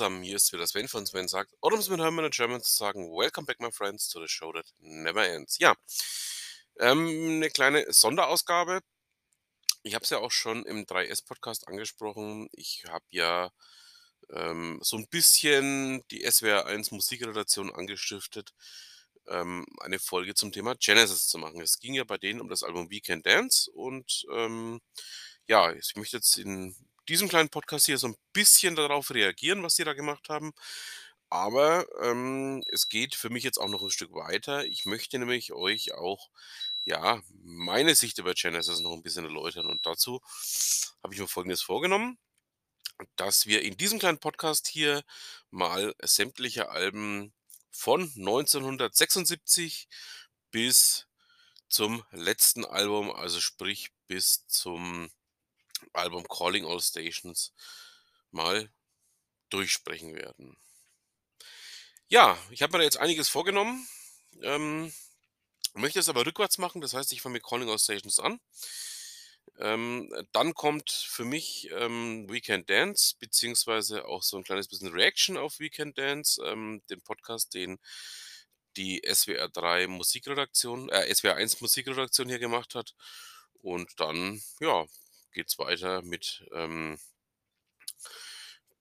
zusammen, hier ist wieder Sven von Sven sagt, oder um es mit Hermann in German zu sagen, Welcome back my friends to the show that never ends. Ja, ähm, eine kleine Sonderausgabe. Ich habe es ja auch schon im 3S-Podcast angesprochen. Ich habe ja ähm, so ein bisschen die SWR 1 Musikredaktion angestiftet, ähm, eine Folge zum Thema Genesis zu machen. Es ging ja bei denen um das Album Weekend Dance und ähm, ja, ich möchte jetzt in diesem kleinen Podcast hier so ein bisschen darauf reagieren, was die da gemacht haben. Aber ähm, es geht für mich jetzt auch noch ein Stück weiter. Ich möchte nämlich euch auch, ja, meine Sicht über Genesis noch ein bisschen erläutern. Und dazu habe ich mir Folgendes vorgenommen, dass wir in diesem kleinen Podcast hier mal sämtliche Alben von 1976 bis zum letzten Album, also sprich bis zum Album Calling All Stations mal durchsprechen werden. Ja, ich habe mir da jetzt einiges vorgenommen, ähm, möchte es aber rückwärts machen, das heißt, ich fange mit Calling All Stations an. Ähm, dann kommt für mich ähm, Weekend Dance, beziehungsweise auch so ein kleines bisschen Reaction auf Weekend Dance, ähm, den Podcast, den die SWR 3 Musikredaktion, äh, SWR 1 Musikredaktion hier gemacht hat. Und dann, ja, geht es weiter mit ähm,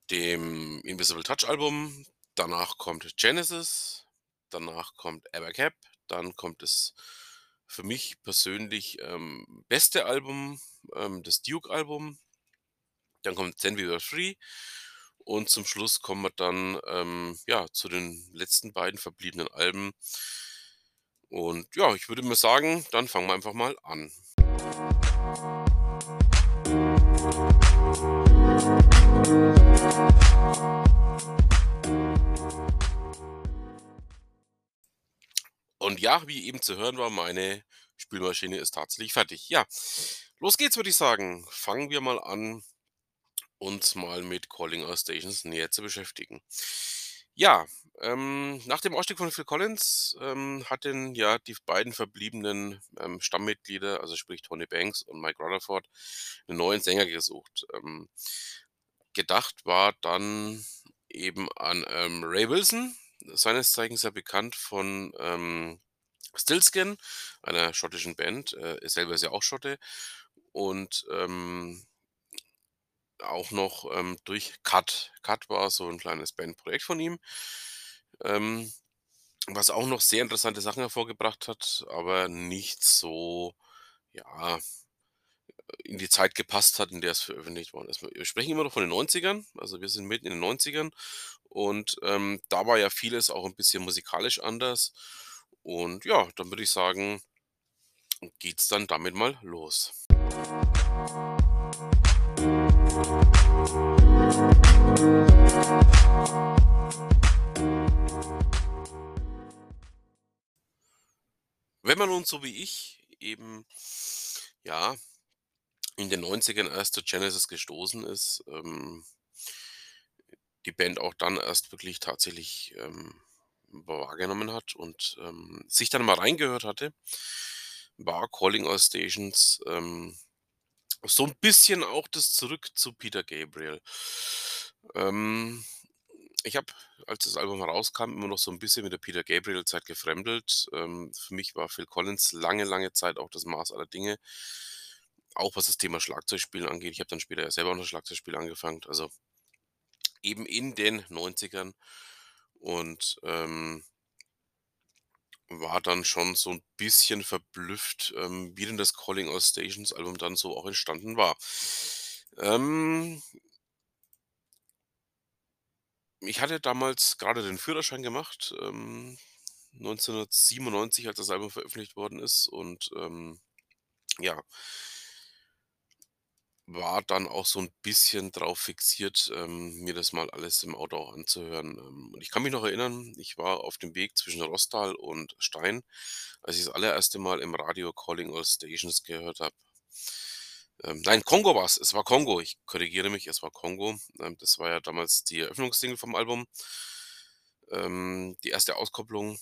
dem Invisible Touch Album. Danach kommt Genesis, danach kommt Abercap, dann kommt das für mich persönlich ähm, beste Album, ähm, das Duke-Album. Dann kommt Then We Were Free. Und zum Schluss kommen wir dann ähm, ja, zu den letzten beiden verbliebenen Alben. Und ja, ich würde mal sagen, dann fangen wir einfach mal an. Und ja, wie eben zu hören war, meine Spülmaschine ist tatsächlich fertig. Ja, los geht's, würde ich sagen. Fangen wir mal an, uns mal mit Calling Our Stations näher zu beschäftigen. Ja, ähm, nach dem Ausstieg von Phil Collins ähm, hatten ja die beiden verbliebenen ähm, Stammmitglieder, also sprich Tony Banks und Mike Rutherford, einen neuen Sänger gesucht. Ähm, gedacht war dann eben an ähm, Ray Wilson, seines Zeichens ja bekannt von ähm, Stillskin, einer schottischen Band. Äh, er selber ist ja auch Schotte. Und auch noch durch Cut. Cut war so ein kleines Bandprojekt von ihm, ähm, was auch noch sehr interessante Sachen hervorgebracht hat, aber nicht so, ja, in die Zeit gepasst hat, in der es veröffentlicht worden ist. Wir sprechen immer noch von den 90ern, also wir sind mitten in den 90ern und ähm, da war ja vieles auch ein bisschen musikalisch anders. Und ja, dann würde ich sagen, geht's dann damit mal los. Wenn man nun so wie ich eben, ja, in den 90ern erst zu Genesis gestoßen ist, ähm, die Band auch dann erst wirklich tatsächlich ähm, wahrgenommen hat und ähm, sich dann mal reingehört hatte, war Calling All Stations ähm, so ein bisschen auch das Zurück zu Peter Gabriel. Ähm, ich habe, als das Album herauskam, immer noch so ein bisschen mit der Peter Gabriel-Zeit gefremdelt. Ähm, für mich war Phil Collins lange, lange Zeit auch das Maß aller Dinge. Auch was das Thema Schlagzeugspielen angeht. Ich habe dann später ja selber auch noch Schlagzeugspiel angefangen. Also eben in den 90ern. Und ähm, war dann schon so ein bisschen verblüfft, ähm, wie denn das Calling All Stations Album dann so auch entstanden war. Ähm ich hatte damals gerade den Führerschein gemacht, ähm, 1997, als das Album veröffentlicht worden ist und, ähm, ja war dann auch so ein bisschen drauf fixiert, ähm, mir das mal alles im Auto auch anzuhören. Ähm, und ich kann mich noch erinnern, ich war auf dem Weg zwischen Rostal und Stein, als ich das allererste Mal im Radio Calling All Stations gehört habe. Ähm, nein, Kongo war es. Es war Kongo. Ich korrigiere mich, es war Kongo. Ähm, das war ja damals die Eröffnungssingle vom Album. Ähm, die erste Auskopplung.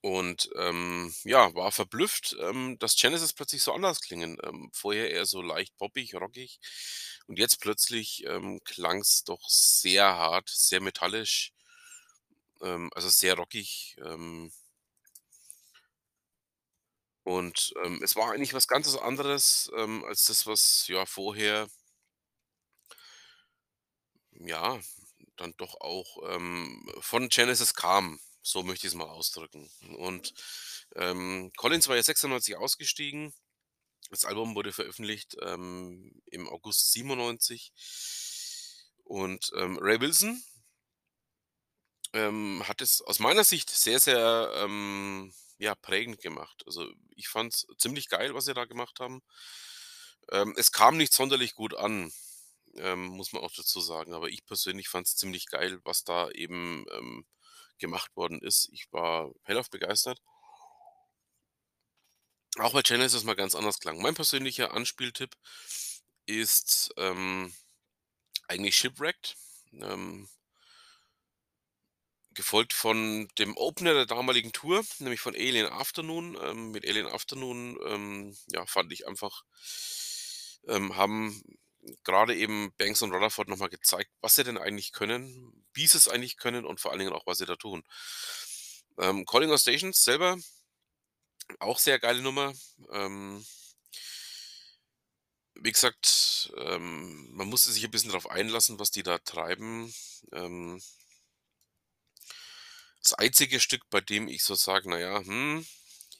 Und, ähm, ja, war verblüfft, ähm, dass Genesis plötzlich so anders klingen. Ähm, vorher eher so leicht poppig, rockig und jetzt plötzlich, ähm, klang's doch sehr hart, sehr metallisch, also sehr rockig, und, ähm, es war eigentlich was ganzes anderes, ähm, als das, was, ja, vorher ja, dann doch auch, ähm, von Genesis kam, so möchte ich's mal ausdrücken. Und, ähm, Collins war ja 96 ausgestiegen. Das Album wurde veröffentlicht, ähm, im August 97. Und, ähm, Ray Wilson hat es aus meiner Sicht sehr, sehr, ja, prägend gemacht. Also, ich fand's ziemlich geil, was sie da gemacht haben. Ähm, es kam nicht sonderlich gut an, ähm, muss man auch dazu sagen, aber ich persönlich fand's ziemlich geil, was da eben, ähm, gemacht worden ist. Ich war hellauf begeistert. Auch weil Genesis mal ganz anders klang. Mein persönlicher Anspieltipp ist, ähm, eigentlich „Shipwrecked“, ähm gefolgt von dem Opener der damaligen Tour, nämlich von „Alien Afternoon“. Ähm, mit „Alien Afternoon“, ähm, ja, fand ich einfach ähm, haben grade eben Banks und Rutherford noch mal gezeigt, was sie denn eigentlich können, wie sie's eigentlich können und vor allen Dingen auch, was sie da tun. Ähm, „Calling All Stations“ selber auch sehr geile Nummer. Ähm wie gesagt, ähm, man musste sich 'n bisschen drauf einlassen, was die da treiben. Das einzige Stück, bei dem ich so sage: „Na ja, hm,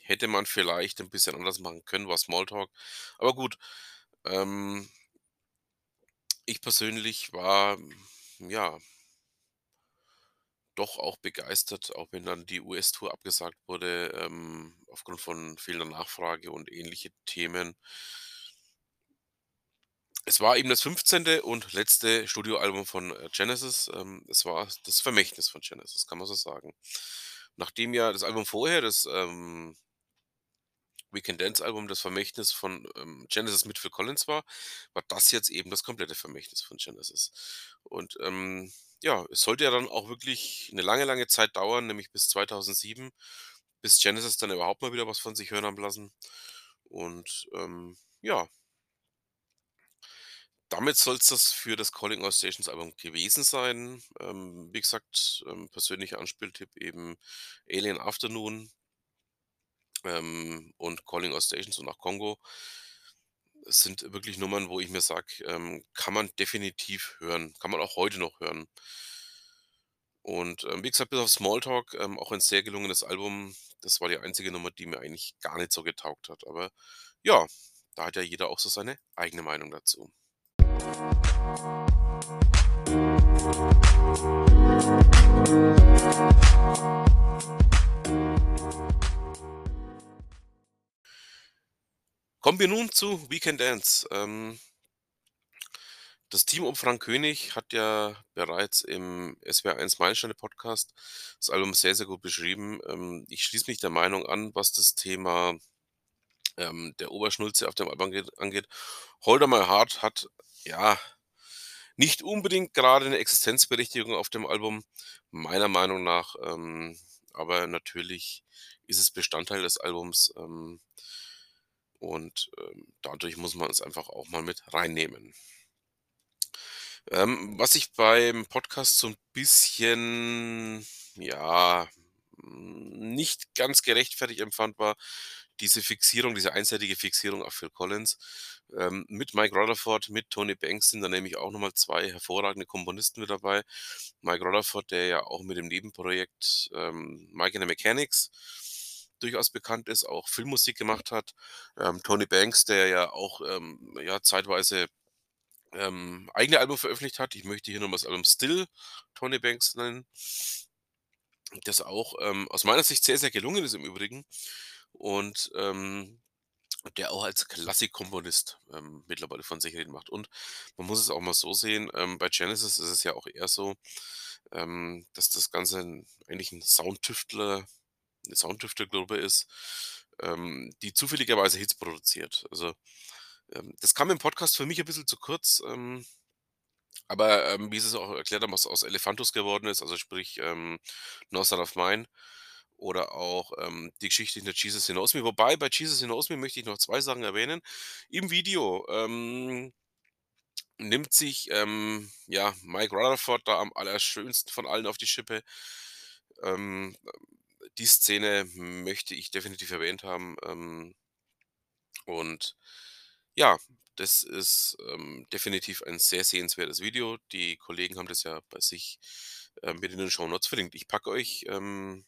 hätte man vielleicht 'n bisschen anders machen können“, war „Small Talk“. Aber gut, ähm ich persönlich war, ja doch auch begeistert, auch wenn dann die US-Tour abgesagt wurde, ähm, aufgrund von fehlender Nachfrage und ähnliche Themen. Es war eben das 15. und letzte Studioalbum von, äh, Genesis. Ähm, es war das Vermächtnis von Genesis, kann man so sagen. Nachdem ja das Album vorher, das, ähm „We Can't Dance“ Album das Vermächtnis von, ähm, Genesis mit Phil Collins war, war das jetzt eben das komplette Vermächtnis von Genesis. Und, ähm, ja, es sollte ja dann auch wirklich 'ne lange, lange Zeit dauern, nämlich bis 2007, bis Genesis dann überhaupt mal wieder was von sich hören haben lassen. Und, ähm, ja damit soll's das für das „Calling All Stations“ Album gewesen sein. Ähm, wie gesagt, ähm, persönlicher Anspieltipp eben „Alien Afternoon“ ähm, und „Calling All Stations“ und auch „Congo“. Es sind wirklich Nummern, wo ich mir sage, ähm, kann man definitiv hören, kann man auch heute noch hören. Und, ähm, wie gesagt, bis auf „Small Talk“, ähm, auch ein sehr gelungenes Album. Das war die einzige Nummer, die mir eigentlich gar nicht so getaugt hat. Aber ja, da hat ja jeder auch so seine eigene Meinung dazu. Kommen wir nun zu „We Can't Dance“. Ähm das Team um Frank König hat ja bereits im SWR1 Meilensteine-Podcast das Album sehr, sehr gut beschrieben. Ähm, ich schließe mich der Meinung an, was das Thema, ähm, der Oberschnulze auf dem Album angeht angeht. „Hold on My Heart“ hat, ja, nicht unbedingt grade 'ne Existenzberechtigung auf dem Album, meiner Meinung nach, ähm, aber natürlich ist es Bestandteil des Albums, ähm und, ähm, dadurch muss man es einfach auch mal mit reinnehmen. Ähm, was ich beim Podcast so 'n bisschen, ja, nicht ganz gerechtfertigt empfand, war diese Fixierung diese einseitige Fixierung auf Phil Collins. Ähm, mit Mike Rutherford, mit Tony Banks sind da nämlich auch noch mal 2 hervorragende Komponisten mit dabei. Mike Rutherford, der ja auch mit dem Nebenprojekt, ähm, „Mike and the Mechanics“ durchaus bekannt ist, auch Filmmusik gemacht hat. Ähm, Tony Banks, der ja auch, ähm, ja, zeitweise, ähm, eigene Album veröffentlicht hat. Ich möchte hier nur mal das Album „Still“ Tony Banks nennen das auch, ähm, aus meiner Sicht sehr, sehr gelungen ist im Übrigen und, ähm, der auch als Klassikkomponist, ähm, mittlerweile von sich reden macht. Und man muss es auch mal so sehen, ähm, bei Genesis ist es ja auch eher so, ähm, dass das Ganze 'n eigentlich 'n Soundtüftler 'ne Soundtüftlergruppe ist, ähm, die zufälligerweise Hits produziert. Also, ähm, das kam im Podcast für mich 'n bisschen zu kurz, ähm, aber, ähm, wie sie's auch erklärt haben, was aus „Elephantус“ geworden ist, also sprich, ähm, „No Son of Mine“ oder auch, ähm, die Geschichte hinter „Jesus Knows Me“. Wobei bei „Jesus Knows Me“ möchte ich noch 2 Sachen erwähnen. Im Video, ähm, nimmt sich, ähm, ja, Mike Rutherford da am allerschönsten von allen auf die Schippe. Ähm, die Szene möchte ich definitiv erwähnt haben, ähm und ja, das ist, ähm, definitiv ein sehr sehenswertes Video. Die Kollegen haben das ja bei sich, äh, mit in den Shownotes verlinkt. Ich packe euch, ähm,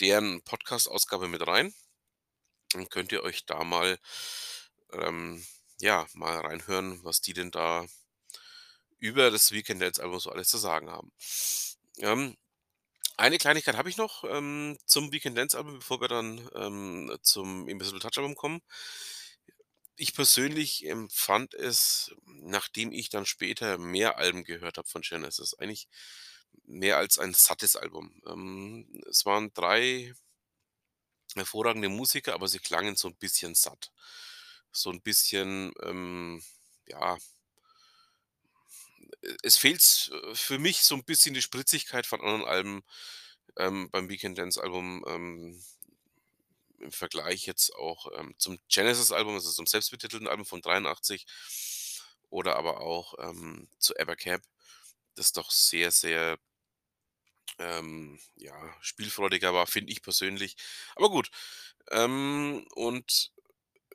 deren Podcast-Ausgabe mit rein. Dann könnt ihr euch da mal, ähm, ja, mal reinhören, was die denn da über das Weekend Dance Album so alles zu sagen haben. Ähm, eine Kleinigkeit habe ich noch, ähm, zum Weekend Dance Album, bevor wir dann, ähm, zum Invisible Touch Album kommen. Ich persönlich empfand es, nachdem ich dann später mehr Alben gehört habe von Genesis, eigentlich mehr als ein sattes Album. Ähm, es waren 3 hervorragende Musiker, aber sie klangen so 'n bisschen satt. So 'n bisschen, ähm, ja es fehlt äh, für mich so 'n bisschen die Spritzigkeit von anderen Alben, ähm, beim Weekend Dance Album, ähm, im Vergleich jetzt auch, ähm, zum Genesis-Album, also zum selbstbetitelten Album von 83 oder aber auch, ähm, zu Abacab, das doch sehr, sehr ähm, ja, spielfreudiger war, finde ich persönlich. Aber gut, ähm, und,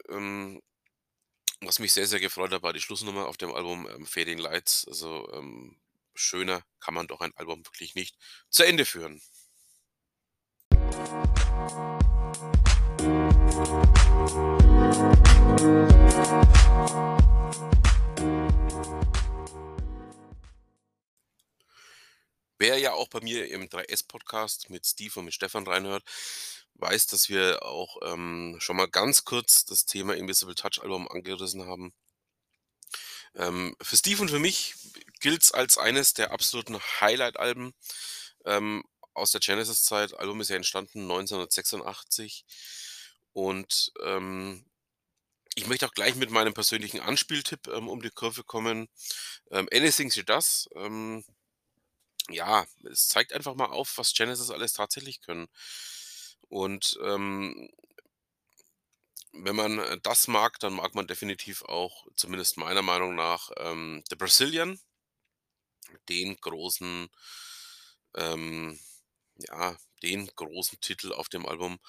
ähm, was mich sehr, sehr gefreut hat, war die Schlussnummer auf dem Album, ähm, „Fading Lights“. Also, ähm, schöner kann man doch ein Album wirklich nicht zu Ende führen. Wer ja auch bei mir im 3S Podcast mit Steve und mit Stefan reinhört, weiß, dass wir auch, ähm, schon mal ganz kurz das Thema Invisible Touch Album angerissen haben. Ähm, für Steve und für mich gilt's als eines der absoluten Highlight-Alben, ähm, aus der Genesis-Zeit. Album ist ja entstanden 1986 und, ähm, ich möchte auch gleich mit meinem persönlichen Anspieltipp, ähm, um die Kurve kommen. Ähm, „Anything She Does“, ja, es zeigt einfach mal auf, was Genesis alles tatsächlich können. Und, ähm wenn man, äh, das mag, dann mag man definitiv auch, zumindest meiner Meinung nach, ähm, „The Brazilian“, den großen ähm, ja, den großen Titel auf dem Album,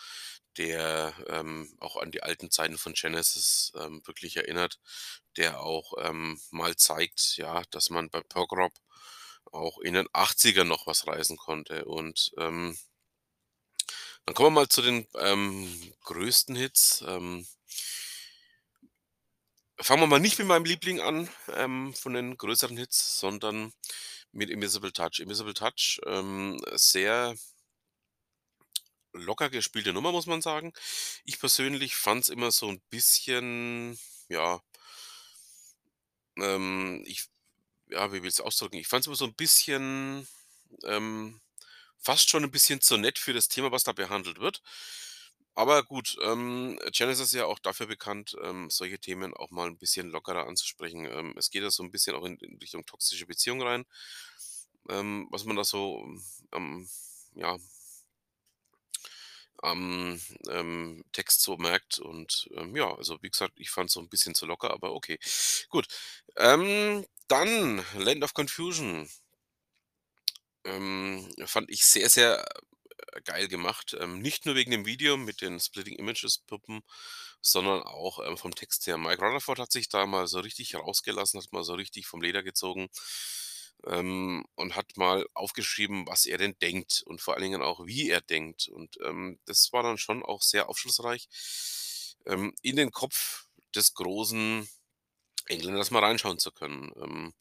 der, ähm, auch an die alten Zeiten von Genesis, ähm, wirklich erinnert, der auch, ähm, mal zeigt, ja, dass man bei Prog-Rock auch in den 80ern noch was reißen konnte. Und, ähm dann kommen wir mal zu den, ähm, größten Hits. Ähm fangen wir mal nicht mit meinem Liebling an, ähm, von den größeren Hits, sondern mit „Invisible Touch“. „Invisible Touch“, ähm, sehr locker gespielte Nummer, muss man sagen. Ich persönlich fand's immer so 'n bisschen, ja ähm, ich ja, wie will ich's ausdrücken? Ich fand's immer so 'n bisschen, ähm fast schon 'n bisschen zu nett für das Thema, was da behandelt wird. Aber gut, ähm, Genesis ist ja auch dafür bekannt, ähm, solche Themen auch mal 'n bisschen lockerer anzusprechen. Ähm, es geht ja so 'n bisschen auch in in Richtung toxische Beziehung rein, ähm, was man da so, ähm, ja am, ähm, Text so merkt und, ähm, ja, also, wie gesagt, ich fand's so 'n bisschen zu locker, aber okay. Gut, ähm, dann „Land of Confusion“ ähm, fand ich sehr, sehr, äh, geil gemacht. Ähm, nicht nur wegen dem Video mit den Splitting Images Puppen, sondern auch, ähm, vom Text her. Mike Rutherford hat sich da mal so richtig rausgelassen, hat mal so richtig vom Leder gezogen, ähm, und hat mal aufgeschrieben, was er denn denkt und vor allen Dingen auch, wie er denkt. Und, ähm, das war dann schon auch sehr aufschlussreich, ähm, in den Kopf des großen Engländers mal reinschauen zu können. Ähm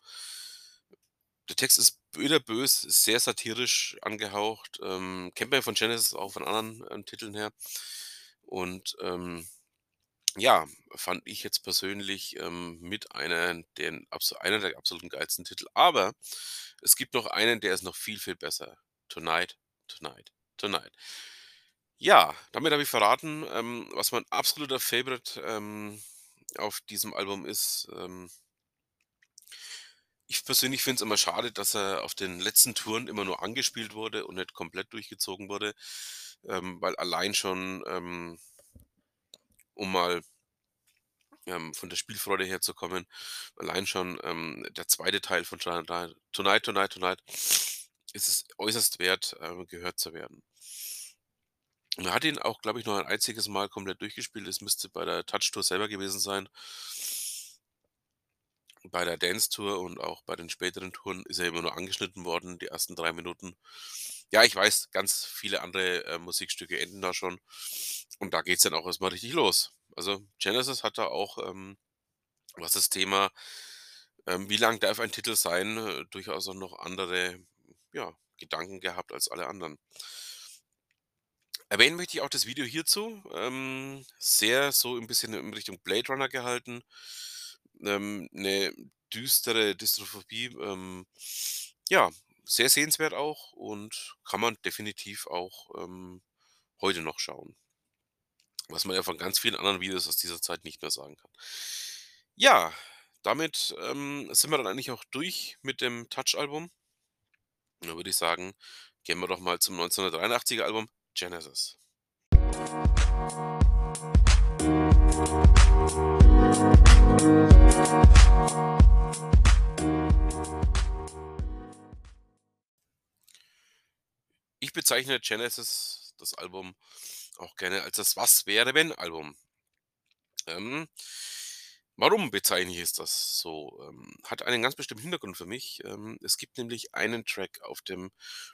der Text ist bitterbös, ist sehr satirisch angehaucht, ähm, kennt man von Genesis auch von anderen, ähm, Titeln her. Und, ähm, ja, fand ich jetzt persönlich, ähm, mit einer den einer der absoluten geilsten Titel. Aber es gibt noch einen, der ist noch viel, viel besser. „Tonight, Tonight, Tonight“. Ja, damit habe ich verraten, ähm, was mein absoluter Favorite, ähm, auf diesem Album ist, ähm Ich persönlich finde es immer schade, dass er auf den letzten Touren immer nur angespielt wurde und nicht komplett durchgezogen wurde, ähm, weil allein schon, ähm um mal ähm, von der Spielfreude herzukommen, allein schon, ähm, der 2. Teil von Tonight Tonight Tonight Tonight ist es äußerst wert, ähm, gehört zu werden. Er hat ihn auch, glaube ich, nur ein einziges Mal komplett durchgespielt. Es müsste bei der Touch Tour selber gewesen sein. Bei der Dance Tour und auch bei den späteren Touren ist er immer nur angeschnitten worden, die ersten 3 Minuten. Ja, ich weiß, ganz viele andere, äh, Musikstücke enden da schon und da geht's dann auch erst mal richtig los. Also, Genesis hat da auch, ähm, was das Thema, ähm, wie lang darf ein Titel sein, äh, durchaus auch noch andere, ja, Gedanken gehabt als alle anderen. Erwähnen möchte ich auch das Video hierzu, ähm, sehr so 'n bisschen in Richtung Blade Runner gehalten. Ähm, 'ne düstere Dystrophobie, ähm, ja, sehr sehenswert auch und kann man definitiv auch, ähm, heute noch schauen. Was man ja von ganz vielen anderen Videos aus dieser Zeit nicht mehr sagen kann. Ja, damit, ähm, sind wir dann eigentlich auch durch mit dem Touch-Album. Dann würde ich sagen, gehen wir doch mal zum 1983er Album Genesis. Ich bezeichne Genesis, das Album, auch gerne als das „Was-wäre-wenn“-Album. Ähm, warum bezeichne ich es das so? Ähm, hat einen ganz bestimmten Hintergrund für mich. Ähm, es gibt nämlich einen Track auf dem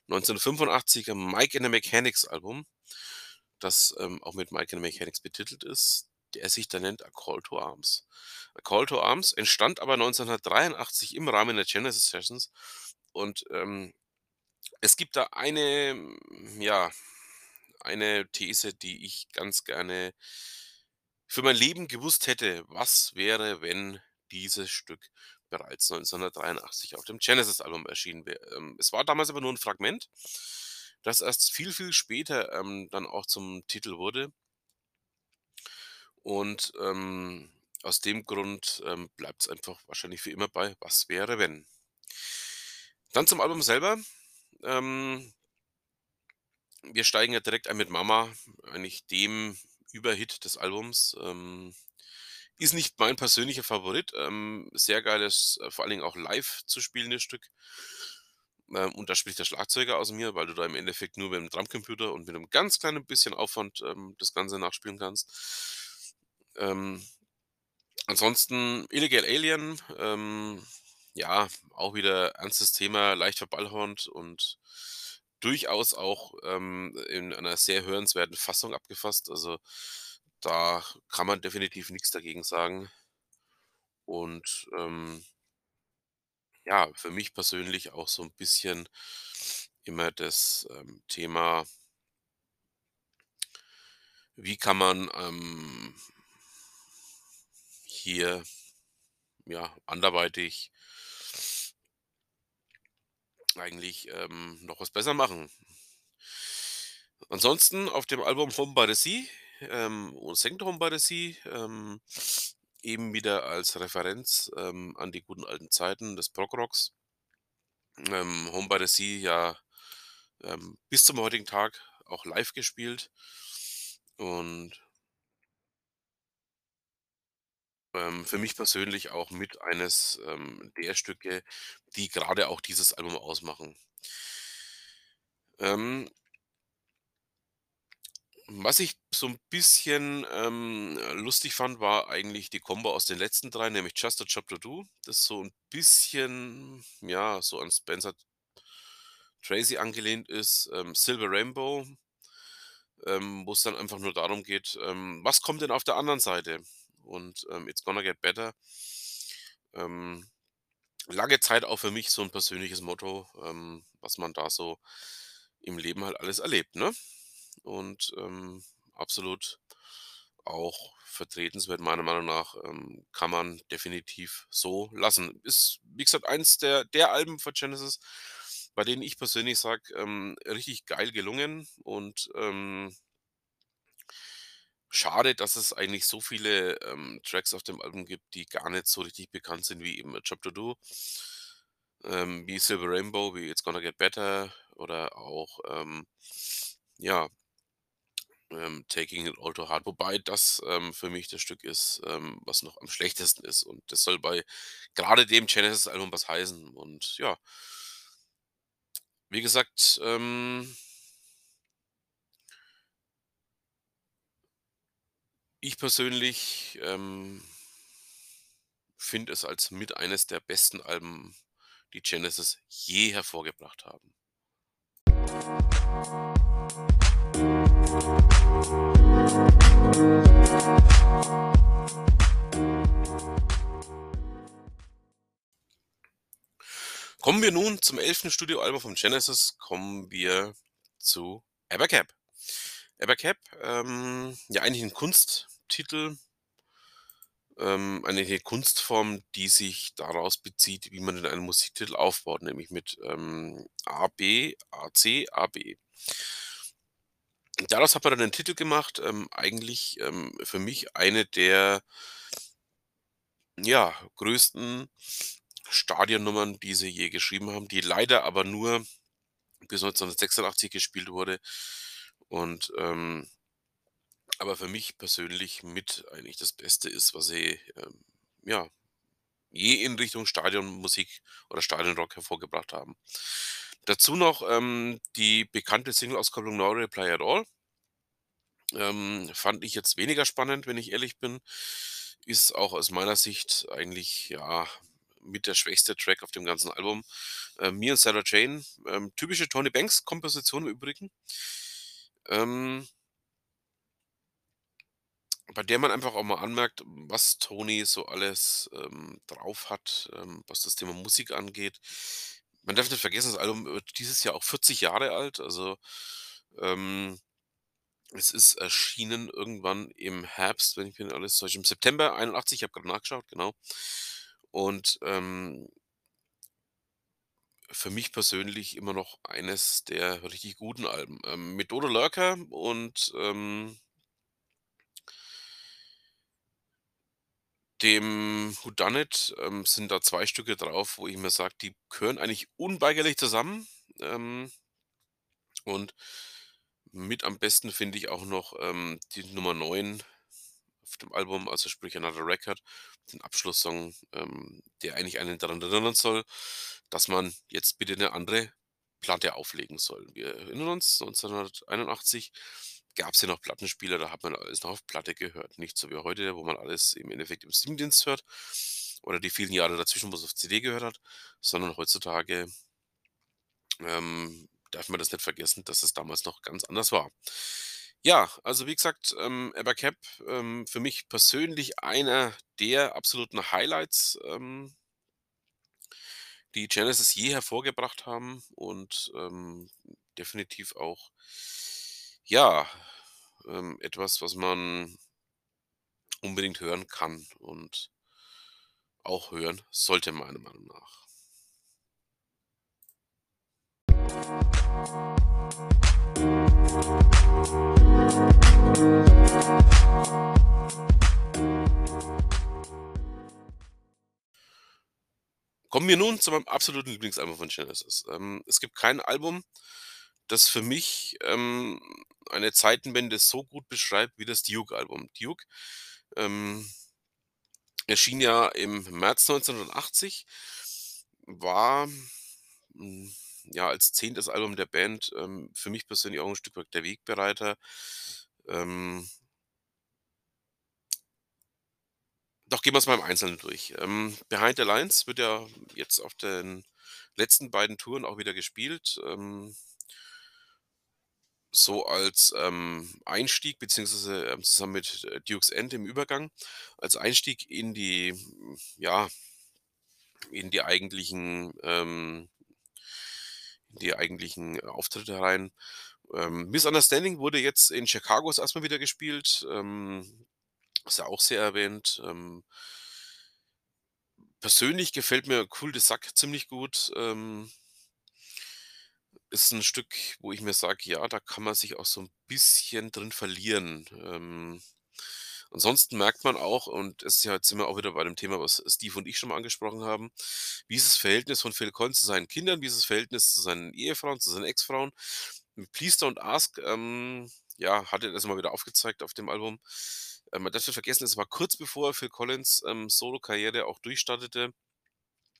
1985er „Mike and the Mechanics“ Album, das, ähm, auch mit „Mike and the Mechanics“ betitelt ist, der sich da nennt „A Call to Arms“. „A Call to Arms“ entstand aber 1983 im Rahmen der Genesis Sessions und, ähm, es gibt da eine, hm, ja eine These, die ich ganz gerne für mein Leben gewusst hätte. Was wäre, wenn dieses Stück bereits 1983 auf dem Genesis-Album erschienen wäre? Ähm, es war damals aber nur 'n Fragment, das erst viel, viel später, ähm, dann auch zum Titel wurde. Und, ähm, aus dem Grund, ähm, bleibt's einfach wahrscheinlich für immer bei „Was wäre, wenn“. Dann zum Album selber. Ähm wir steigen ja direkt ein mit „Mama“, eigentlich dem Überhit des Albums. Ähm, ist nicht mein persönlicher Favorit, ähm, sehr geiles, äh, vor allen Dingen auch live zu spielendes Stück. Ähm, und da spricht der Schlagzeuger aus mir, weil du da im Endeffekt nur mit'm Drumcomputer und mit 'nem ganz kleinen bisschen Aufwand, ähm, das Ganze nachspielen kannst. Ähm, ansonsten „Illegal Alien“, ähm, ja, auch wieder ernstes Thema, leicht verballhornt und durchaus auch, ähm, in einer sehr hörenswerten Fassung abgefasst. Also, da kann man definitiv nix dagegen sagen. Und, ähm ja, für mich persönlich auch so 'n bisschen immer das, ähm, Thema wie kann man, ähm hier, ja, anderweitig eigentlich, ähm, noch was besser machen? Ansonsten auf dem Album „Home by the Sea“, ähm, und singt „Home by the Sea“, ähm, eben wieder als Referenz, ähm, an die guten alten Zeiten des Progrocks. Ähm, „Home by the Sea“, ja, ähm, bis zum heutigen Tag auch live gespielt und ähm, für mich persönlich auch mit eines, ähm, der Stücke, die grade auch dieses Album ausmachen. Ähm was ich so 'n bisschen, ähm, lustig fand, war eigentlich die Kombo aus den letzten 3, nämlich „Just a to Do“, das so 'n bisschen, ja, so an Spencer Tracy angelehnt ist, ähm, „Silver Rainbow“, ähm, wo's dann einfach nur darum geht, ähm, was kommt denn auf der anderen Seite? Und, ähm, „It's gonna get better“. Ähm, lange Zeit auch für mich so 'n persönliches Motto, ähm, was man da so im Leben halt alles erlebt, ne? Und, ähm, absolut auch vertretenswert meiner Meinung nach, ähm, kann man definitiv so lassen. Ist, wie gesagt, eins der der Alben von Genesis, bei denen ich persönlich sage, ähm, richtig geil gelungen und, ähm schade, dass es eigentlich so viele, ähm, Tracks auf dem Album gibt, die gar nicht so richtig bekannt sind wie eben „A Job to Do“. ähm, wie „Silver Rainbow“, wie „It's Gonna Get Better“ oder auch, ähm, ja ähm, „Taking It All to Heart“, wobei das, ähm, für mich das Stück ist, ähm, was noch am schlechtesten ist und das soll bei grade dem Genesis-Album was heißen und ja. Wie gesagt, ähm ich persönlich, ähm finde es als mit eines der besten Alben, die Genesis je hervorgebracht haben. Kommen wir nun zum 11. Studioalbum von Genesis, kommen wir zu „Abacab“. „Abacab“, ähm, ja eigentlich 'n Kunsttitel ähm, eine Kunstform, die sich daraus bezieht, wie man denn einen Musiktitel aufbaut, nämlich mit, ähm, A, B, A, C, A, B. Daraus hat man dann 'nen Titel gemacht, ähm, eigentlich, ähm, für mich eine der ja, größten Stadionnummern, die sie je geschrieben haben, die leider aber nur bis 1986 gespielt wurde und, ähm aber für mich persönlich mit eigentlich das Beste ist, was sie, ähm, ja, je in Richtung Stadionmusik oder Stadionrock hervorgebracht haben. Dazu noch, ähm, die bekannte Singleauskopplung „No Reply at All“. Ähm, fand ich jetzt weniger spannend, wenn ich ehrlich bin. Ist auch aus meiner Sicht eigentlich, ja, mit der schwächste Track auf dem ganzen Album. Ähm, „Me and Sarah Jane“, ähm, typische Tony Banks-Komposition im Übrigen. Ähm bei der man einfach auch mal anmerkt, was Tony so alles, ähm, drauf hat, ähm, was das Thema Musik angeht. Man darf nicht vergessen, das Album wird dieses Jahr auch 40 Jahre alt, also, ähm, es ist erschienen irgendwann im Herbst, wenn ich nicht alles täusche, im September 81, ich habe grad nachgeschaut, genau. Und, ähm für mich persönlich immer noch eines der richtig guten Alben. Ähm, mit „Dodo Lurker“ und, dem „Who Done It“, ähm, sind da 2 Stücke drauf, wo ich mir sage, die gehören eigentlich unweigerlich zusammen. Ähm und mit am besten finde ich auch noch, ähm, die Nummer 9 auf dem Album, also sprich „Another Record“, den Abschlusssong, ähm, der eigentlich einen daran erinnern soll, dass man jetzt bitte 'ne andere Platte auflegen soll. Wir erinnern uns, 1981 gab's ja noch Plattenspieler, da hat man alles noch auf Platte gehört. Nicht so wie heute, wo man alles im Endeffekt im Streamingdienst hört oder die vielen Jahre dazwischen, wo's auf CD gehört hat, sondern heutzutage ähm, darf man das nicht vergessen, dass es damals noch ganz anders war. Ja, also wie gesagt, ähm, „Abacab“, ähm, für mich persönlich einer der absoluten Highlights, ähm die Genesis je hervorgebracht haben und, ähm, definitiv auch ja, ähm, etwas, was man unbedingt hören kann und auch hören sollte, meiner Meinung nach. Kommen wir nun zu meinem absoluten Lieblingsalbum von Genesis. Ähm, es gibt kein Album, das für mich, ähm, eine Zeitenwende so gut beschreibt wie das „Duke“-Album. „Duke“, ähm, erschien ja im März 1980, war, hm, ja, als 10. Album der Band, ähm, für mich persönlich auch 'n Stück weit der Wegbereiter. Ähm Doch, gehen wir's mal im Einzelnen durch. Ähm, „Behind the Lines“ wird ja jetzt auf den letzten beiden Touren auch wieder gespielt, ähm so als, ähm, Einstieg beziehungsweise, ähm, zusammen mit, äh, „Duke's End“ im Übergang als Einstieg in die ja in die eigentlichen, ähm die eigentlichen Auftritte rein. Ähm, „Misunderstanding“ wurde jetzt in Chicago das 1. Mal wieder gespielt, ähm, ist ja auch sehr erwähnt, ähm persönlich gefällt mir „Cul de Sac“ ziemlich gut, ähm ist 'n Stück, wo ich mir sage: „Ja, da kann man sich auch so 'n bisschen drin verlieren“, ähm, Ansonsten merkt man auch, und es ist ja jetzt wir auch wieder bei dem Thema, was Steve und ich schon mal angesprochen haben, wie ist das Verhältnis von Phil Collins zu seinen Kindern, wie ist das Verhältnis zu seinen Ehefrauen, zu seinen Ex-Frauen. Please Don't Ask, ähm, ja, hat er das mal wieder aufgezeigt auf dem Album. Ähm, man darf nicht vergessen, es war kurz bevor Phil Collins ähm, Solo-Karriere auch durchstartete.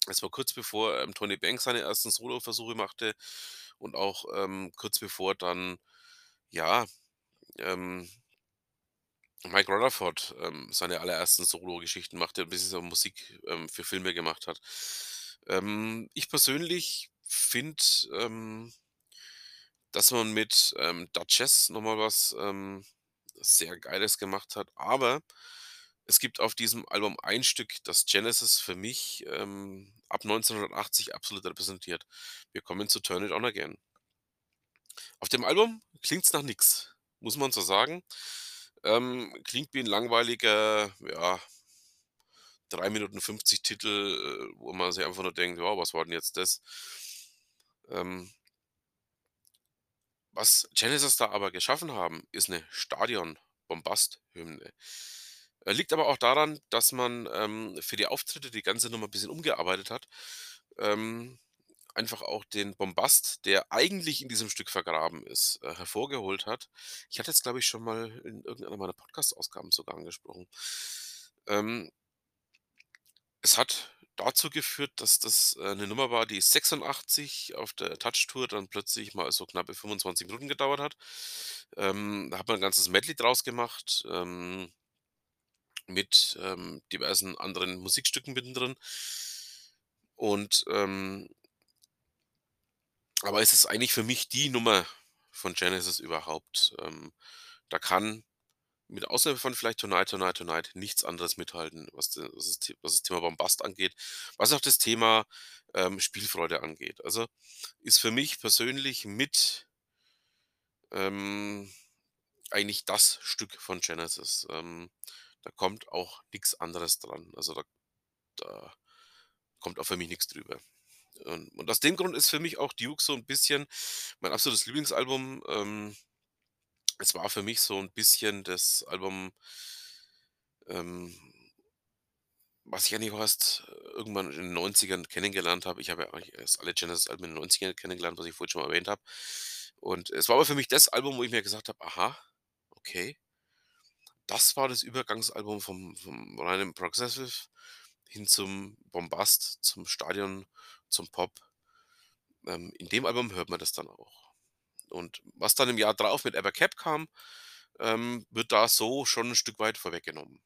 Es war kurz bevor ähm, Tony Banks seine ersten Solo-Versuche machte und auch ähm, kurz bevor dann, ja, ähm, Mike Rutherford ähm, seine allerersten Solo-Geschichten machte, ein bisschen Musik ähm, für Filme gemacht hat. Ähm, ich persönlich finde, ähm, dass man mit ähm, Duchess nochmal was ähm, sehr Geiles gemacht hat, aber es gibt auf diesem Album ein Stück, das Genesis für mich ähm, ab 1980 absolut repräsentiert. Wir kommen zu Turn It On Again. Auf dem Album klingt es nach nix, muss man so sagen. Ähm, klingt wie ein langweiliger, ja, 3 Minuten 50 Titel, äh, wo man sich einfach nur denkt, wow, was war denn jetzt das? Ähm, was Genesis da aber geschaffen haben, ist eine Stadion-Bombast-Hymne. Äh, liegt aber auch daran, dass man ähm, für die Auftritte die ganze Nummer ein bisschen umgearbeitet hat. Ähm, einfach auch den Bombast, der eigentlich in diesem Stück vergraben ist, äh, hervorgeholt hat. Ich hatte es, glaube ich, schon mal in irgendeiner meiner Podcast-Ausgaben sogar angesprochen. Ähm, es hat dazu geführt, dass das äh, 'ne Nummer war, die 86 auf der Touch-Tour dann plötzlich mal so knappe 25 Minuten gedauert hat. Ähm, da hat man 'n ganzes Medley draus gemacht, ähm mit, ähm, diversen anderen Musikstücken mittendrin. Und, ähm aber es ist eigentlich für mich die Nummer von Genesis überhaupt. Ähm, da kann mit Ausnahme von vielleicht „Tonight, Tonight, Tonight“ nichts anderes mithalten, was das was das Thema Bombast angeht, was auch das Thema, ähm, Spielfreude angeht. Also, ist für mich persönlich mit ähm, eigentlich das Stück von Genesis. Ähm, da kommt auch nix anderes dran. Also, da da kommt auch für mich nix drüber. Ähm, und aus dem Grund ist für mich auch Duke so 'n bisschen mein absolutes Lieblingsalbum. Ähm, es war für mich so 'n bisschen das Album ähm was ich eigentlich auch erst irgendwann in den 90ern kennengelernt habe. Ich habe ja eigentlich erst alle Genesis-Alben in den 90ern kennengelernt, was ich vorhin schon mal erwähnt habe. Und es war aber für mich das Album, wo ich mir gesagt habe: „Aha, okay.“ Das war das Übergangsalbum vom vom reinen Progressive hin zum Bombast, zum Stadion, zum Pop. Ähm, in dem Album hört man das dann auch. Und was dann im Jahr drauf mit Evercap kam, ähm, wird da so schon 'n Stück weit vorweggenommen.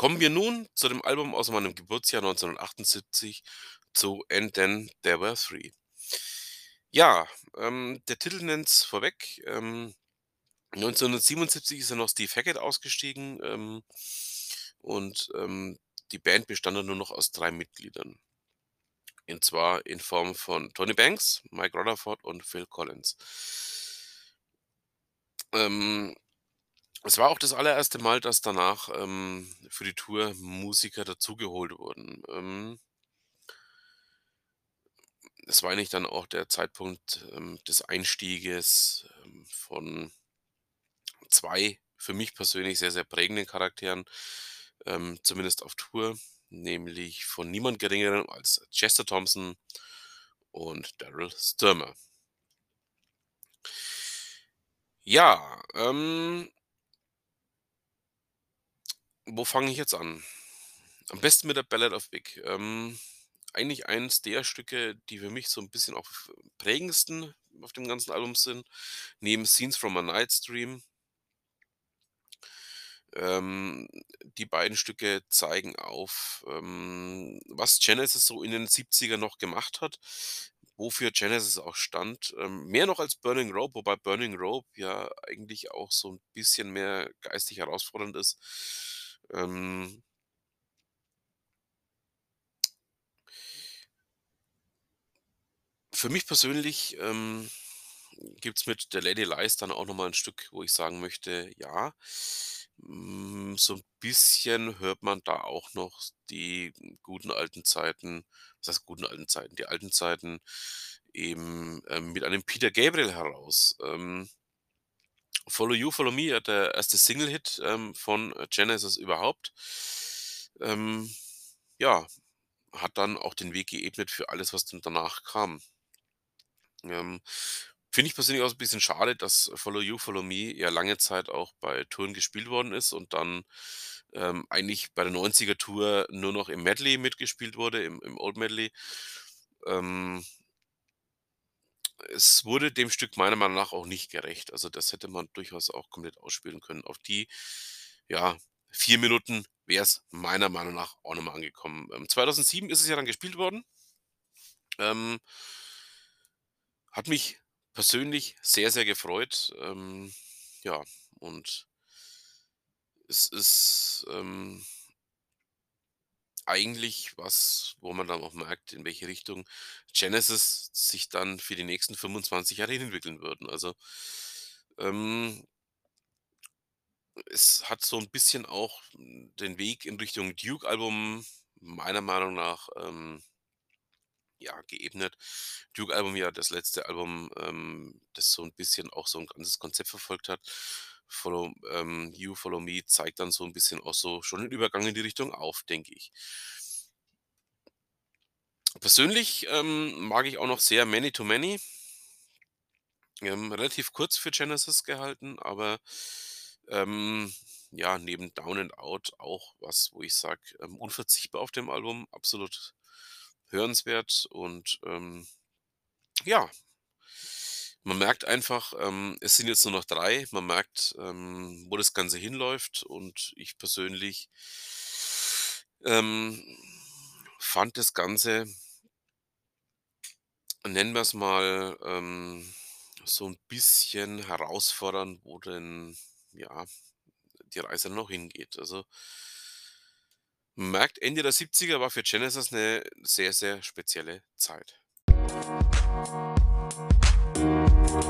Kommen wir nun zu dem Album aus meinem Geburtsjahr 1978 zu „And Then There Were Three“. Ja, ähm, der Titel nennt's vorweg. Ähm, 1977 ist ja noch Steve Hackett ausgestiegen, ähm, und, ähm, die Band bestand dann nur noch aus 3 Mitgliedern. Und zwar in Form von Tony Banks, Mike Rutherford und Phil Collins. Ähm, es war auch das allererste Mal, dass danach, ähm, für die Tour Musiker dazugeholt wurden. Ähm es war eigentlich dann auch der Zeitpunkt, ähm, des Einstieges, ähm, von 2 für mich persönlich sehr, sehr prägenden Charakteren, ähm, zumindest auf Tour, nämlich von niemand Geringerem als Chester Thompson und Daryl Stuermer. Ja, ähm wo fange ich jetzt an? Am besten mit der „Ballad of Vic“. Ähm, eigentlich eins der Stücke, die für mich so 'n bisschen auch prägendsten auf dem ganzen Album sind, neben „Scenes from a Night's Dream“. Ähm, die beiden Stücke zeigen auf, ähm, was Genesis so in den 70ern noch gemacht hat, wofür Genesis auch stand. Ähm, mehr noch als „Burning Rope“, wobei „Burning Rope“ ja eigentlich auch so 'n bisschen mehr geistig herausfordernd ist. Ähm Für mich persönlich, ähm, gibt's mit „The Lady Lies“ dann auch noch mal 'n Stück, wo ich sagen möchte, ja, Hm, so 'n bisschen hört man da auch noch die guten alten Zeiten was heißt guten alten Zeiten, die alten Zeiten eben, ähm, mit einem Peter Gabriel heraus. Ähm „Follow You, Follow Me“, der erste Single-Hit, ähm, von Genesis überhaupt. Ähm, ja, hat dann auch den Weg geebnet für alles, was danach kam. Ähm, finde ich persönlich auch so 'n bisschen schade, dass „Follow You, Follow Me“ ja lange Zeit auch bei Touren gespielt worden ist und dann, ähm, eigentlich bei der 90er Tour nur noch im Medley mitgespielt wurde, im im Old Medley. Ähm es wurde dem Stück meiner Meinung nach auch nicht gerecht. Also, das hätte man durchaus auch komplett ausspielen können. Auf die, ja, 4 Minuten wär's meiner Meinung nach auch mehr angekommen. Ähm, 2007 ist es ja dann gespielt worden. Ähm hat mich persönlich sehr, sehr gefreut. Ähm, ja, und es ist, ähm eigentlich was, wo man dann auch merkt, in welche Richtung Genesis sich dann für die nächsten 25 Jahre entwickeln würden. Also, ähm es hat so 'n bisschen auch, den Weg in Richtung Duke-Album meiner Meinung nach, ähm ja, geebnet. Duke-Album ja das letzte Album, ähm, das so 'n bisschen auch so 'n ganzes Konzept verfolgt hat. „Follow ähm, You, Follow Me“ zeigt dann so 'n bisschen auch so schon den Übergang in die Richtung auf, denke ich. Persönlich, ähm, mag ich auch noch sehr „Many to Many“. Ähm, relativ kurz für Genesis gehalten, aber, ähm, ja, neben „Down and Out“ auch was, wo ich sage, ähm, unverzichtbar auf dem Album, absolut hörenswert und, ähm, ja. Man merkt einfach, ähm, es sind jetzt nur noch 3. Man merkt, ähm, wo das Ganze hinläuft und ich persönlich ähm, fand das Ganze nennen wir's mal, ähm, so 'n bisschen herausfordernd, wo denn, ja, die Reise noch hingeht. Also man merkt, Ende der 70er war für Genesis 'ne sehr, sehr spezielle Zeit. Kommen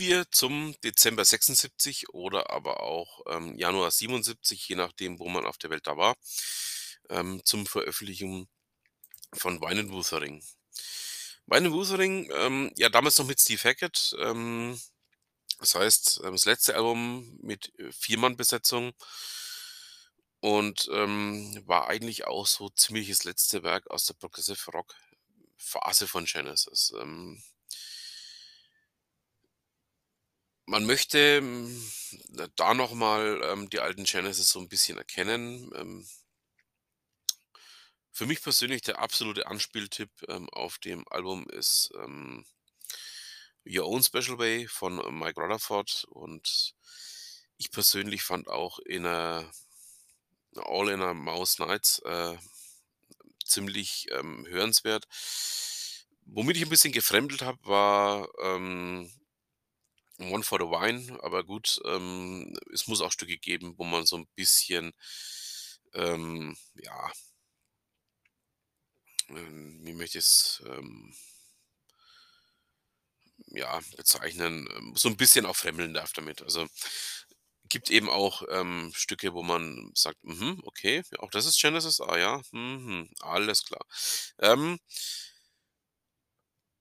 wir zum Dezember 76 oder aber auch, ähm, Januar 77, je nachdem, wo man auf der Welt da war, ähm, zum Veröffentlichen von „Wine Wuthering“. „Wine Wuthering“, ähm, ja, damals noch mit Steve Hackett, ähm, das heißt, ähm, das letzte Album mit, äh, Viermann-Besetzung und, ähm, war eigentlich auch so ziemlich das letzte Werk aus der Progressive-Rock-Phase von Genesis. Ähm man möchte, hm, da noch mal, ähm, die alten Genesis so 'n bisschen erkennen. Ähm für mich persönlich der absolute Anspieltipp, ähm, auf dem Album ist, ähm, „Your Own Special Way“ von Mike Rutherford und ich persönlich fand auch „Inner All Inner Mouse Nights“, äh, ziemlich, ähm, hörenswert. Womit ich 'n bisschen gefremdelt habe, war, ähm, „One for the Vine“, aber gut, ähm, es muss auch Stücke geben, wo man so 'n bisschen, ähm, ja ähm, wie möchte ich's, ähm ja, bezeichnen, ähm, so 'n bisschen auch fremdeln darf damit. Also, gibt eben auch, ähm, Stücke, wo man sagt: „Mhm, okay, auch das ist Genesis? Ah ja, mhm, alles klar.“ Ähm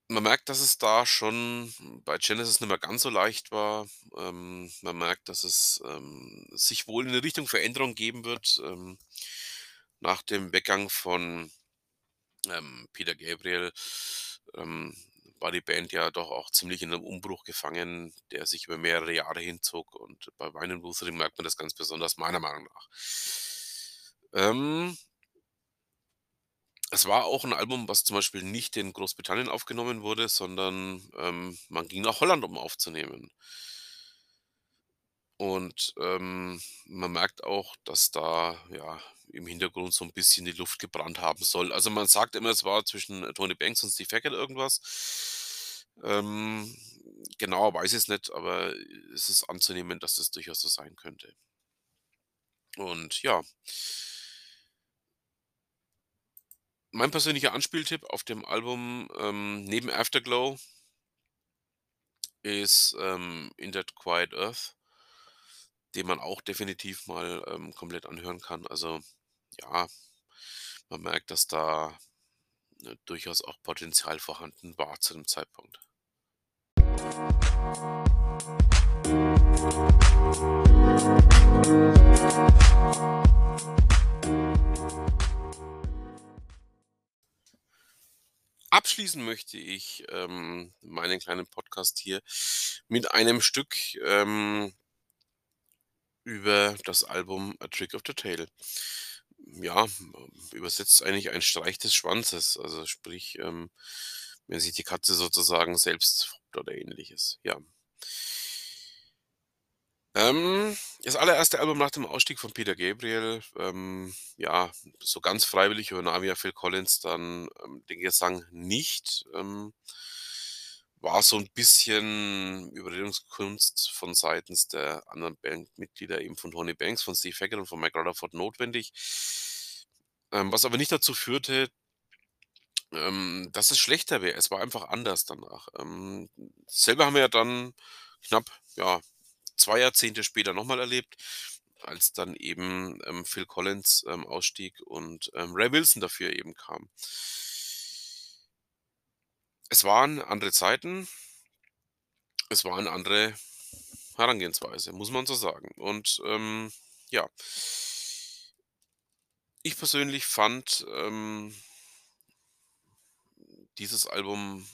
man merkt, dass es da schon bei Genesis nicht mehr ganz so leicht war. Ähm, man merkt, dass es, ähm, sich wohl in 'ne Richtung Veränderung geben wird, ähm, nach dem Weggang von, ähm, Peter Gabriel, war die Band ja doch auch ziemlich in 'nem Umbruch gefangen, der sich über mehrere Jahre hinzog und bei „Wine and Wuthering“ merkt man das ganz besonders meiner Meinung nach. Ähm es war auch 'n Album, was zum Beispiel nicht in Großbritannien aufgenommen wurde, sondern, ähm, man ging nach Holland, um aufzunehmen. Und, ähm, man merkt auch, dass da, ja, im Hintergrund so 'n bisschen die Luft gebrannt haben soll. Also, man sagt immer, es war zwischen Tony Banks und Steve Hackett irgendwas. Ähm, genauer weiß ich's nicht, aber es ist anzunehmen, dass das durchaus so sein könnte. Und ja. Mein persönlicher Anspieltipp auf dem Album, ähm, neben Afterglow ist, ähm, In That Quiet Earth den man auch definitiv mal, ähm, komplett anhören kann. Also, ja, man merkt, dass da, äh, durchaus auch Potenzial vorhanden war zu dem Zeitpunkt. Abschließen möchte ich, ähm, meinen kleinen Podcast hier mit einem Stück, ähm über das Album „A Trick of the Tail“. Ja, übersetzt eigentlich ein Streich des Schwanzes, also sprich, ähm, wenn sich die Katze sozusagen selbst fuppt oder Ähnliches, ja. Ähm, das allererste Album nach dem Ausstieg von Peter Gabriel, ähm, ja, so ganz freiwillig übernahm ja Phil Collins dann, ähm, den Gesang nicht, ähm war so 'n bisschen Überredungskunst von seitens der anderen Bandmitglieder, eben von Tony Banks, von Steve Hackett und von Mike Rutherford notwendig. Ähm, was aber nicht dazu führte ähm, dass es schlechter wäre. Es war einfach anders danach. Ähm, selber haben wir ja dann knapp, ja, 2 Jahrzehnte später noch mal erlebt, als dann eben, ähm, Phil Collins, ähm, ausstieg und, ähm, Ray Wilson dafür eben kam. Es waren andere Zeiten. Es war 'ne andere Herangehensweise, muss man so sagen. Und, ähm, ja. Ich persönlich fand, ähm dieses Album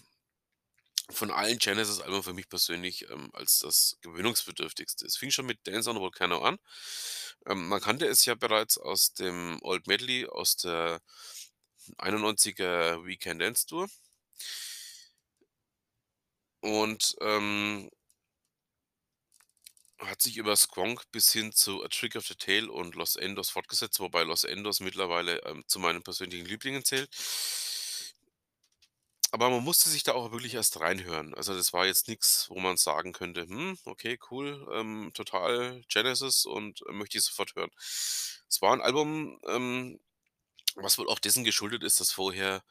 von allen Genesis-Alben für mich persönlich, ähm, als das gewöhnungsbedürftigste. Es fing schon mit „Dance on a Volcano“ an. Ähm, man kannte es ja bereits aus dem Old Medley aus der 91er „We Can't Dance“ Tour. Und, ähm hat sich über „Squonk“ bis hin zu „A Trick of the Tail“ und „Los Endos“ fortgesetzt, wobei „Los Endos“ mittlerweile, ähm, zu meinen persönlichen Lieblingen zählt. Aber man musste sich da auch wirklich erst reinhören. Also, das war jetzt nix, wo man sagen könnte: „Hm, okay, cool, ähm, total Genesis und möchte ich sofort hören.“ Es war 'n Album, ähm, was wohl auch dessen geschuldet ist, dass vorher,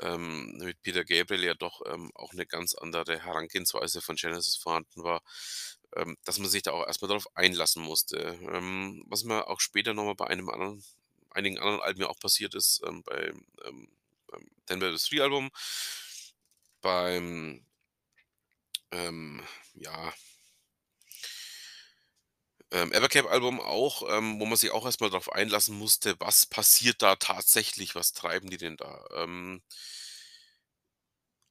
ähm, mit Peter Gabriel ja doch, ähm, auch 'ne ganz andere Herangehensweise von Genesis vorhanden war, ähm, dass man sich da auch erst mal drauf einlassen musste. Ähm, was mir auch später noch mal bei einem anderen einigen anderen Alben ja auch passiert ist, ähm, beim, ähm, beim „10 Ways to Three“ Album beim ähm, ja ähm, „Evercap“-Album auch, ähm, wo man sich auch erst mal drauf einlassen musste: „Was passiert da tatsächlich? Was treiben die denn da?“ Ähm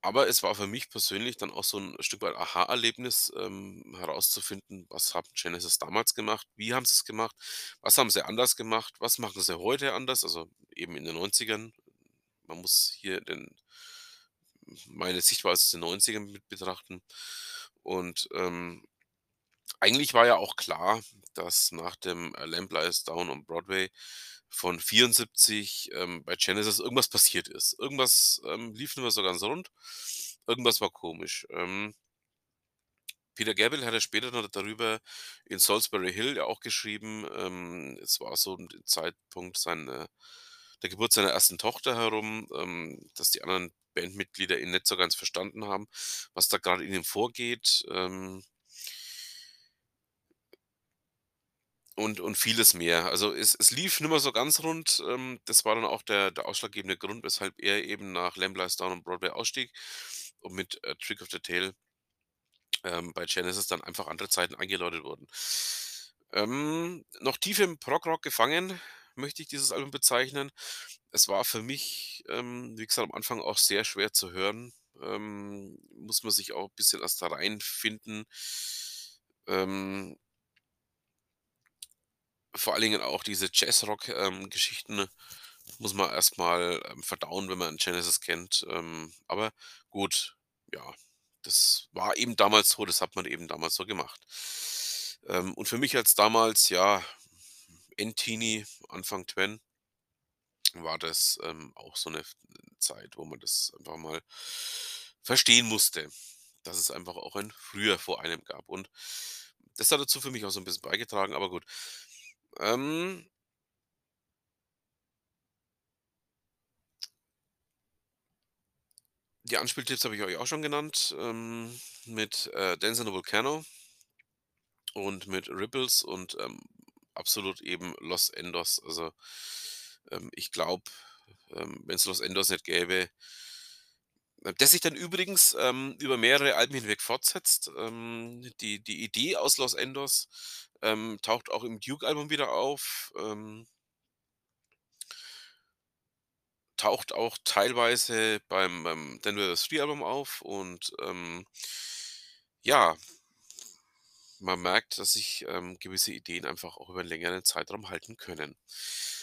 aber es war für mich persönlich dann auch so 'n Stück weit Aha-Erlebnis, ähm, herauszufinden, was haben Genesis damals gemacht? Wie haben sie's gemacht? Was haben sie anders gemacht? Was machen sie heute anders? Also, eben in den 90ern. Man muss hier den meine Sichtweise aus den 90ern mit betrachten. Und, ähm, eigentlich war ja auch klar, dass nach dem „A Lamb Lies Down on Broadway“ von 74, ähm, bei Genesis irgendwas passiert ist. Irgendwas, ähm, lief nicht mehr so ganz rund. Irgendwas war komisch. Ähm Peter Gabriel hat ja später noch darüber in „Solsbury Hill“ ja auch geschrieben, ähm, es war so den Zeitpunkt seiner der Geburt seiner 1. Tochter herum, ähm, dass die anderen Bandmitglieder ihn nicht so ganz verstanden haben, was da grade in ihm vorgeht, ähm und und vieles mehr. Also, es es lief nicht mehr so ganz rund. Ähm, das war dann auch der der ausschlaggebende Grund, weshalb er eben nach „Lamb Lies Down on Broadway“ ausstieg und mit „A Trick of the Tail“ ähm, bei Genesis dann einfach andere Zeiten eingeläutet wurden. Ähm, noch tief im Progrock gefangen, möchte ich dieses Album bezeichnen. Es war für mich, ähm, wie gesagt, am Anfang auch sehr schwer zu hören. Ähm, muss man sich auch bisschen erst da reinfinden. Ähm vor allen Dingen auch diese Jazzrock, ähm, muss man erst mal, ähm, verdauen, wenn man Genesis kennt. Ähm, aber gut, ja, das war eben damals so, das hat man eben damals so gemacht. Ähm, und für mich als damals, ja, Endteenie, Anfang Twen war das, ähm, auch so 'ne f Zeit, wo man das einfach mal verstehen musste, dass es einfach auch ein Früher vor einem gab. Und das hat dazu für mich auch so 'n bisschen beigetragen, aber gut. Ähm die Anspieltipps habe ich euch auch schon genannt, ähm, mit, äh, „Dance in a Volcano“ und mit „Ripples“ und, ähm, absolut eben „Los Endos“. Also, ähm, ich glaube, ähm, wenn's „Los Endos“ nicht gäbe äh, das sich dann übrigens, ähm, über mehrere Alben hinweg fortsetzt. Ähm, die die Idee aus „Los Endos“, ähm, taucht auch im „Duke“-Album wieder auf, ähm taucht auch teilweise beim „Then We Were Three“-Album auf und, ähm ja man merkt, dass sich, ähm, gewisse Ideen einfach auch über 'n längeren Zeitraum halten können.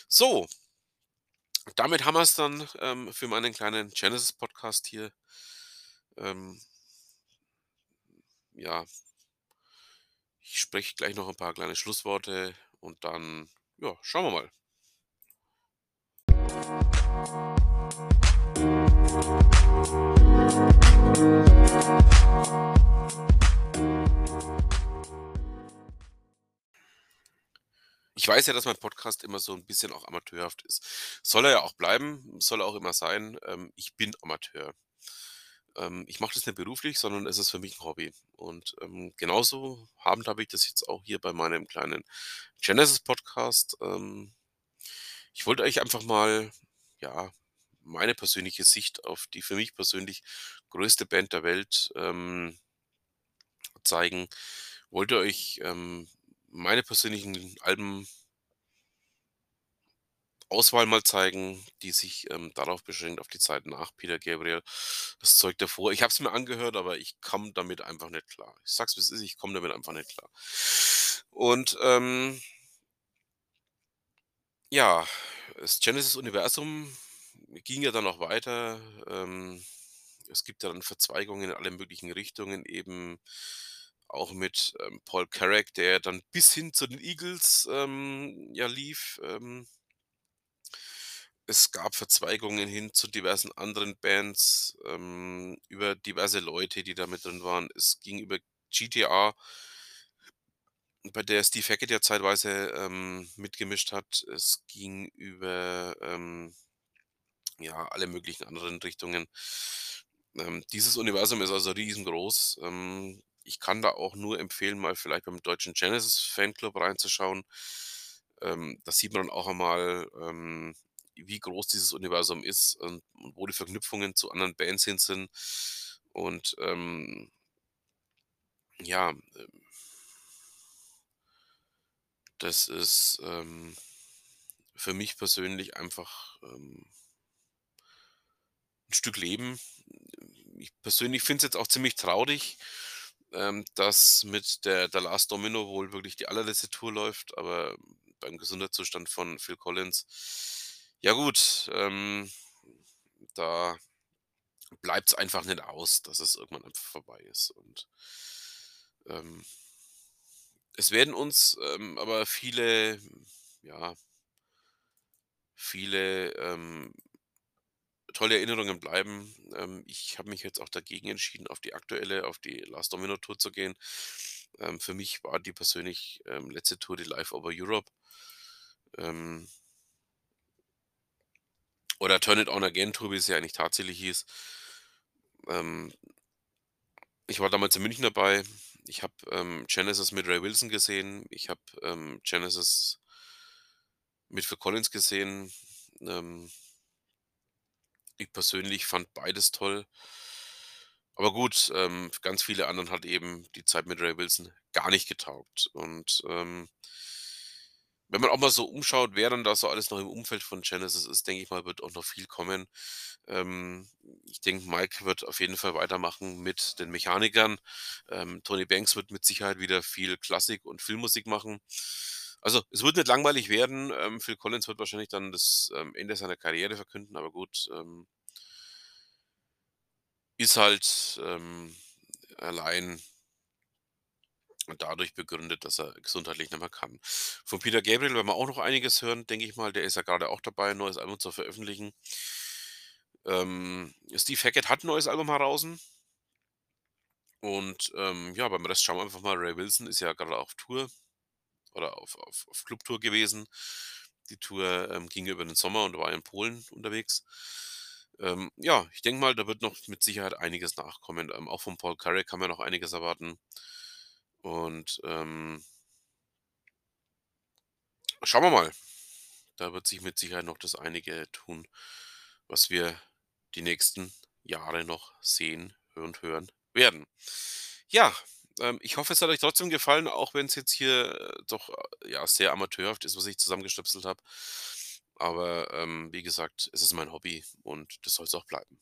So damit haben wir's dann, ähm, für meinen kleinen Genesis-Podcast hier. Ähm ja. Ich spreche gleich noch 'n paar kleine Schlussworte und dann, ja, schauen wir mal. Ich weiß ja, dass mein Podcast immer so 'n bisschen auch amateurhaft ist. Soll er ja auch bleiben, soll er auch immer sein. Ähm, ich bin Amateur. Ähm, ich mache das nicht beruflich, sondern es ist für mich 'n Hobby. Und, ähm, genauso handhabe ich das jetzt auch hier bei meinem kleinen Genesis-Podcast. Ähm, ich wollte euch einfach mal, ja, meine persönliche Sicht auf die für mich persönlich größte Band der Welt, ähm zeigen. Wollte euch, ähm, meine persönlichen Alben Auswahl mal zeigen, die sich, ähm, darauf beschränkt, auf die Zeit nach Peter Gabriel. Das Zeug davor ich habe es mir angehört, aber ich komme damit einfach nicht klar. Ich sage es, wie's ist, ich komme damit einfach nicht klar. Und, ähm ja, das Genesis-Universum ging ja dann noch weiter. Ähm, es gibt ja dann Verzweigungen in alle möglichen Richtungen, eben auch mit, ähm, Paul Carrack, der dann bis hin zu den Eagles, ähm, ja lief, ähm es gab Verzweigungen hin zu diversen anderen Bands, ähm, über diverse Leute, die da mit drin waren. Es ging über GTA bei der Steve Hackett ja zeitweise, ähm, mitgemischt hat. Es ging über, ähm, ja, alle möglichen anderen Richtungen. Ähm, dieses Universum ist also riesengroß. Ähm, ich kann da auch nur empfehlen, mal vielleicht beim deutschen Genesis-Fanclub reinzuschauen. Ähm, da sieht man dann auch einmal, ähm, wie groß dieses Universum ist und und wo die Verknüpfungen zu anderen Bands hin sind. Und, ähm ja, ähm das ist, ähm, für mich persönlich einfach, ähm 'n Stück Leben. Ich persönlich finde es jetzt auch ziemlich traurig, ähm, dass mit der „The Last Domino“ wohl wirklich die allerletzte Tour läuft, aber beim Gesundheitszustand von Phil Collins ja gut, ähm, da bleibt's einfach nicht aus, dass es irgendwann einfach vorbei ist. Und, ähm es werden uns, ähm, aber viele, ja viele, ähm tolle Erinnerungen bleiben. Ähm, ich habe mich jetzt auch dagegen entschieden, auf die aktuelle auf die „Last Domino“ Tour zu gehen. Ähm, für mich war die persönlich, ähm, letzte Tour die „Live over Europe“. Ähm oder „Turn It On Again“ Tour, wie sie eigentlich tatsächlich hieß. Ähm ich war damals in München dabei. Ich habe, ähm, Genesis mit Ray Wilson gesehen. Ich habe, ähm, Genesis mit Phil Collins gesehen. Ähm ich persönlich fand beides toll. Aber gut, ähm, ganz viele anderen hat eben die Zeit mit Ray Wilson gar nicht getaugt. Und, ähm wenn man auch mal so umschaut, wer dann da so alles noch im Umfeld von Genesis ist, denke ich mal, wird auch noch viel kommen. Ähm, ich denke, Mike wird auf jeden Fall weitermachen mit den Mechanikern. Ähm, Tony Banks wird mit Sicherheit wieder viel Klassik und Filmmusik machen. Also, es wird nicht langweilig werden. Ähm, Phil Collins wird wahrscheinlich dann das, ähm, Ende seiner Karriere verkünden, aber gut, ähm ist halt, ähm, allein dadurch begründet, dass er gesundheitlich nicht mehr kann. Von Peter Gabriel werden wir auch noch einiges hören, denke ich mal. Der ist ja grade auch dabei, 'n neues Album zu veröffentlichen. Ähm, Steve Hackett hat 'n neues Album heraußen. Und, ähm, ja, beim Rest schauen wir einfach mal. Ray Wilson ist ja grade auf Tour oder auf auf auf Clubtour gewesen. Die Tour, ähm, ging über den Sommer und war in Polen unterwegs. Ähm, ja, ich denke mal, da wird noch mit Sicherheit einiges nachkommen. Ähm, auch von Paul Carrack kann man noch einiges erwarten. Und, ähm schauen wir mal. Da wird sich mit Sicherheit noch das einige tun, was wir die nächsten Jahre noch sehen und hören werden. Ja, ähm, ich hoffe, es hat euch trotzdem gefallen, auch wenn es jetzt hier äh, doch, äh, ja, sehr amateurhaft ist, was ich zusammengestöpselt habe. Aber, ähm, wie gesagt, es ist mein Hobby und das soll es auch bleiben.